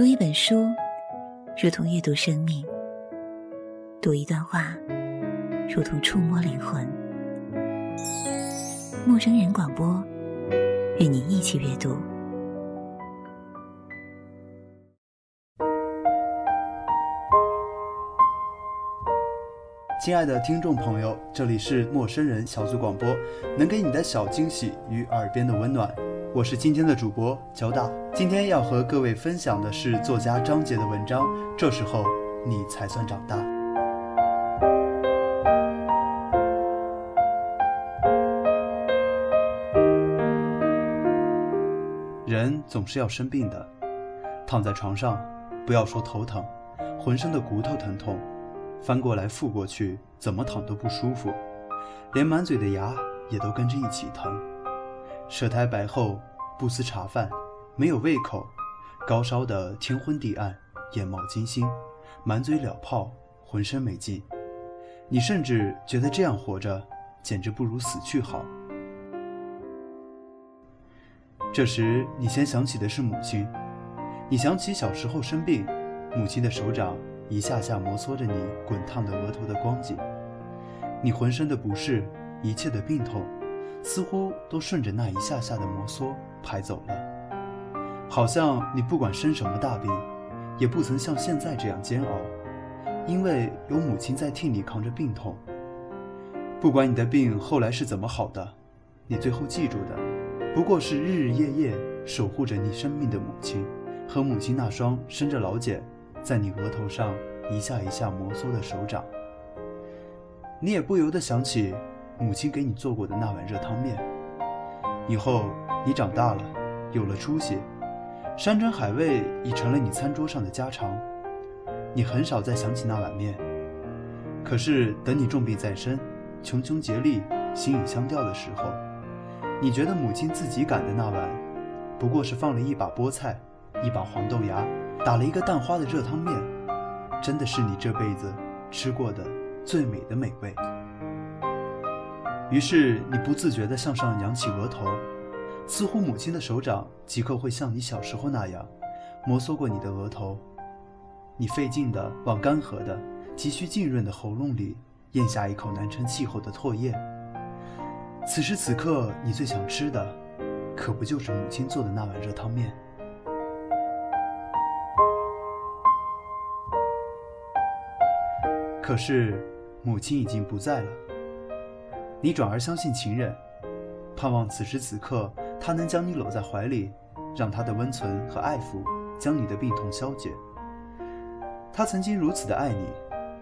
读一本书，如同阅读生命；读一段话，如同触摸灵魂。陌生人广播，与你一起阅读。亲爱的听众朋友，这里是陌生人小组广播，能给你的小惊喜与耳边的温暖。我是今天的主播交大，今天要和各位分享的是作家张杰的文章。这时候你才算长大。人总是要生病的，躺在床上，不要说头疼，浑身的骨头疼痛。翻过来覆过去，怎么躺都不舒服，连满嘴的牙也都跟着一起疼。舌苔白厚，不思茶饭，没有胃口，高烧的天昏地暗，眼冒金星，满嘴燎泡，浑身没劲。你甚至觉得这样活着，简直不如死去好。这时，你先想起的是母亲，你想起小时候生病，母亲的手掌。一下下摩挲着你滚烫的额头的光景，你浑身的不适，一切的病痛，似乎都顺着那一下下的摩挲排走了。好像你不管生什么大病，也不曾像现在这样煎熬，因为有母亲在替你扛着病痛。不管你的病后来是怎么好的，你最后记住的，不过是日日夜夜守护着你生命的母亲，和母亲那双伸着老茧。在你额头上一下一下摩挲的手掌，你也不由得想起母亲给你做过的那碗热汤面。以后你长大了，有了出息，山珍海味已成了你餐桌上的家常，你很少再想起那碗面。可是等你重病在身，穷穷竭力，心已相吊的时候，你觉得母亲自己擀的那碗，不过是放了一把菠菜，一把黄豆芽。打了一个蛋花的热汤面，真的是你这辈子吃过的最美的美味。于是你不自觉地向上扬起额头，似乎母亲的手掌即刻会像你小时候那样摩挲过你的额头。你费劲地往干涸的、急需浸润的喉咙里咽下一口难成气候的唾液。此时此刻，你最想吃的，可不就是母亲做的那碗热汤面？可是，母亲已经不在了。你转而相信情人，盼望此时此刻他能将你搂在怀里，让他的温存和爱抚将你的病痛消解。他曾经如此的爱你，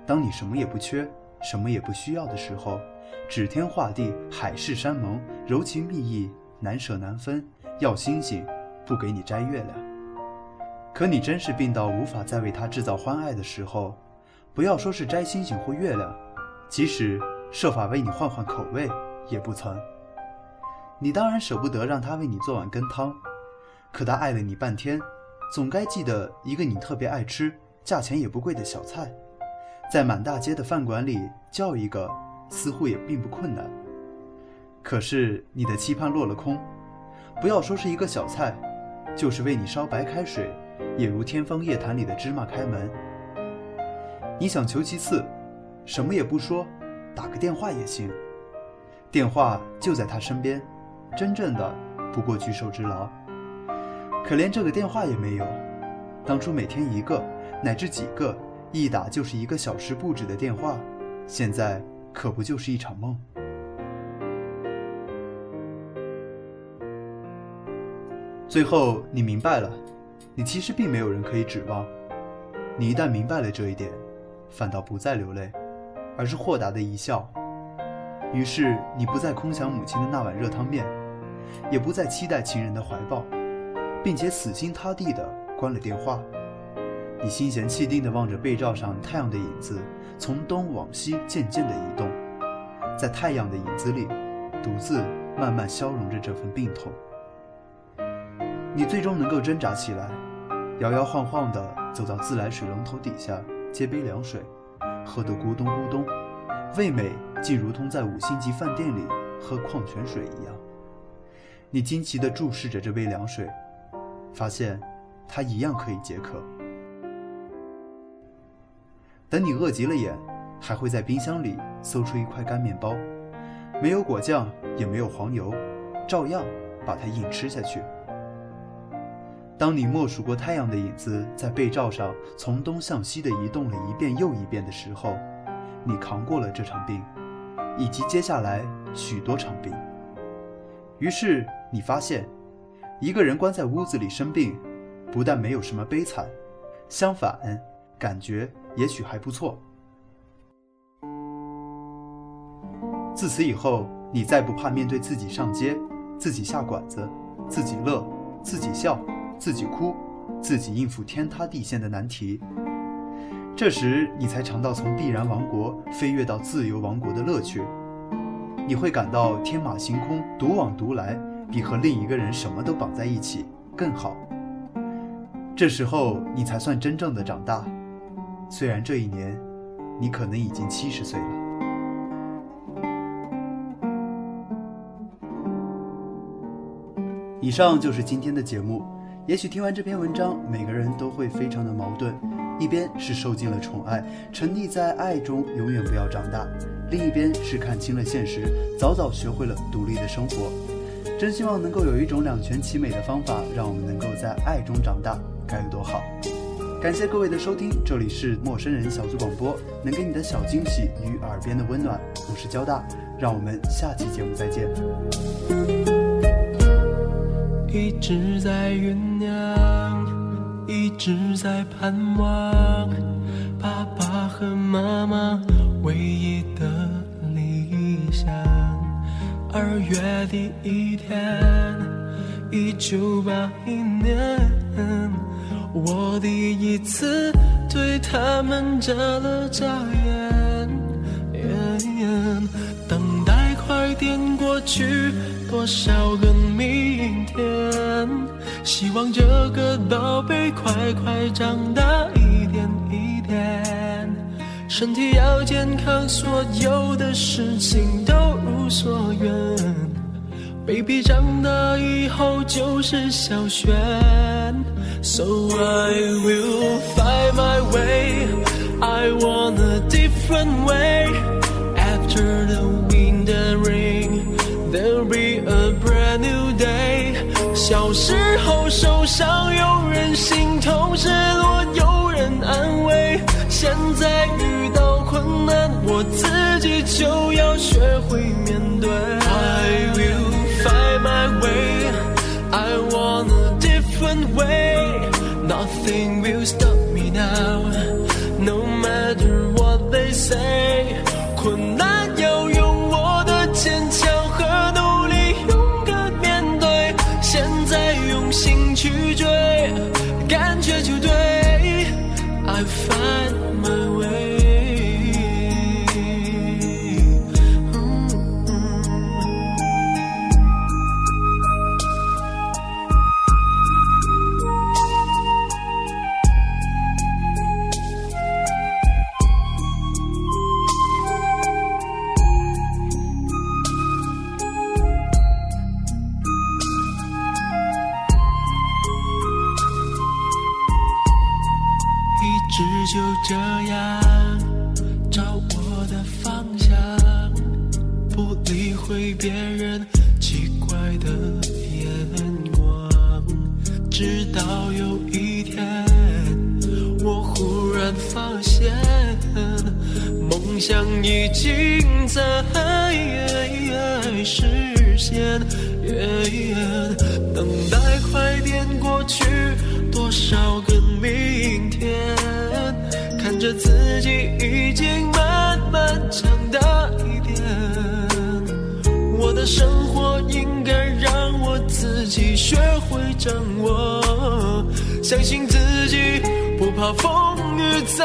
当你什么也不缺、什么也不需要的时候，指天画地、海誓山盟、柔情蜜意、难舍难分，要星星，不给你摘月亮。可你真是病到无法再为他制造欢爱的时候。不要说是摘星星或月亮，即使设法为你换换口味，也不曾。你当然舍不得让他为你做碗羹汤，可他爱了你半天，总该记得一个你特别爱吃、价钱也不贵的小菜，在满大街的饭馆里叫一个，似乎也并不困难。可是你的期盼落了空，不要说是一个小菜，就是为你烧白开水，也如天方夜谭里的芝麻开门。你想求其次，什么也不说，打个电话也行。电话就在他身边，真正的不过举手之劳。可连这个电话也没有。当初每天一个乃至几个，一打就是一个小时不止的电话，现在可不就是一场梦？最后你明白了，你其实并没有人可以指望。你一旦明白了这一点。反倒不再流泪，而是豁达的一笑。于是你不再空想母亲的那碗热汤面，也不再期待情人的怀抱，并且死心塌地地关了电话。你心闲气定地望着被罩上太阳的影子从东往西渐渐地移动，在太阳的影子里，独自慢慢消融着这份病痛。你最终能够挣扎起来，摇摇晃晃地走到自来水龙头底下。接杯凉水，喝得咕咚咕咚，味美竟如同在五星级饭店里喝矿泉水一样。你惊奇地注视着这杯凉水，发现它一样可以解渴。等你饿急了眼，还会在冰箱里搜出一块干面包，没有果酱，也没有黄油，照样把它硬吃下去。当你默数过太阳的影子在被罩上从东向西的移动了一遍又一遍的时候，你扛过了这场病，以及接下来许多场病。于是你发现，一个人关在屋子里生病，不但没有什么悲惨，相反，感觉也许还不错。自此以后，你再不怕面对自己上街，自己下馆子，自己乐，自己笑。自己哭，自己应付天塌地陷的难题。这时，你才尝到从必然王国飞跃到自由王国的乐趣。你会感到天马行空、独往独来，比和另一个人什么都绑在一起更好。这时候，你才算真正的长大。虽然这一年，你可能已经七十岁了。以上就是今天的节目。也许听完这篇文章，每个人都会非常的矛盾：一边是受尽了宠爱，沉溺在爱中，永远不要长大；另一边是看清了现实，早早学会了独立的生活。真希望能够有一种两全其美的方法，让我们能够在爱中长大，该有多好！感谢各位的收听，这里是陌生人小组广播，能给你的小惊喜与耳边的温暖。我是交大，让我们下期节目再见。一直在酝酿，一直在盼望，爸爸和妈妈唯一的理想。二月第一天，一九八一年，我第一次对他们眨了眨眼，等待快点过去。多少个？希望这个宝贝快快长大一点一点，身体要健康，所有的事情都如所愿。baby 长大以后就是小轩，so I will find my way. I want a different way after the 小时候受伤有人心痛，失落有人安慰。现在遇到困难，我自己就要学会面对。I will find my way. I want a different way. Nothing will stop me now. 用心去追。对别人奇怪的眼光。直到有一天，我忽然发现，梦想已经在实现。等待快点过去，多少个明天。看着自己已经生活应该让我自己学会掌握，相信自己不怕风雨再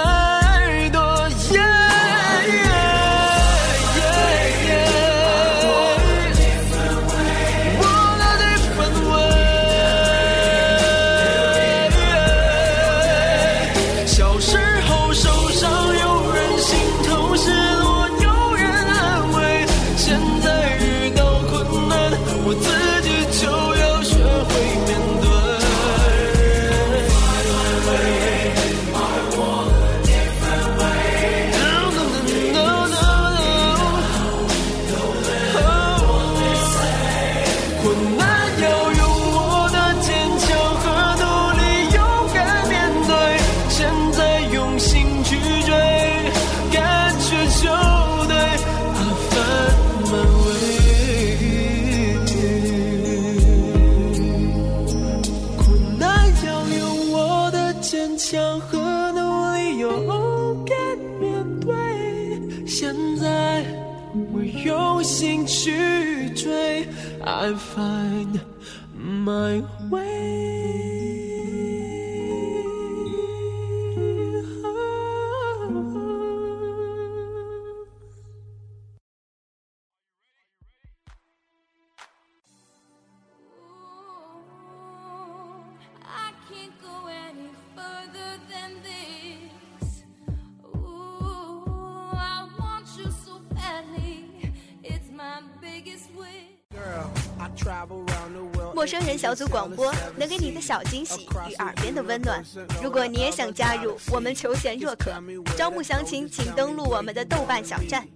想和努力勇敢面对。现在我用心去追，I find my way。陌生人小组广播能给你的小惊喜与耳边的温暖。如果你也想加入，我们求贤若渴，招募详情请登录我们的豆瓣小站。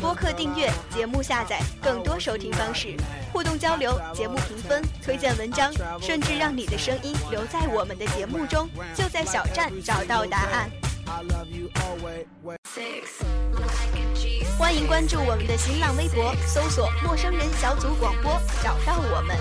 播客订阅、节目下载、更多收听方式、互动交流、节目评分、推荐文章，甚至让你的声音留在我们的节目中，就在小站找到答案。欢迎关注我们的新浪微博，搜索“陌生人小组广播”，找到我们。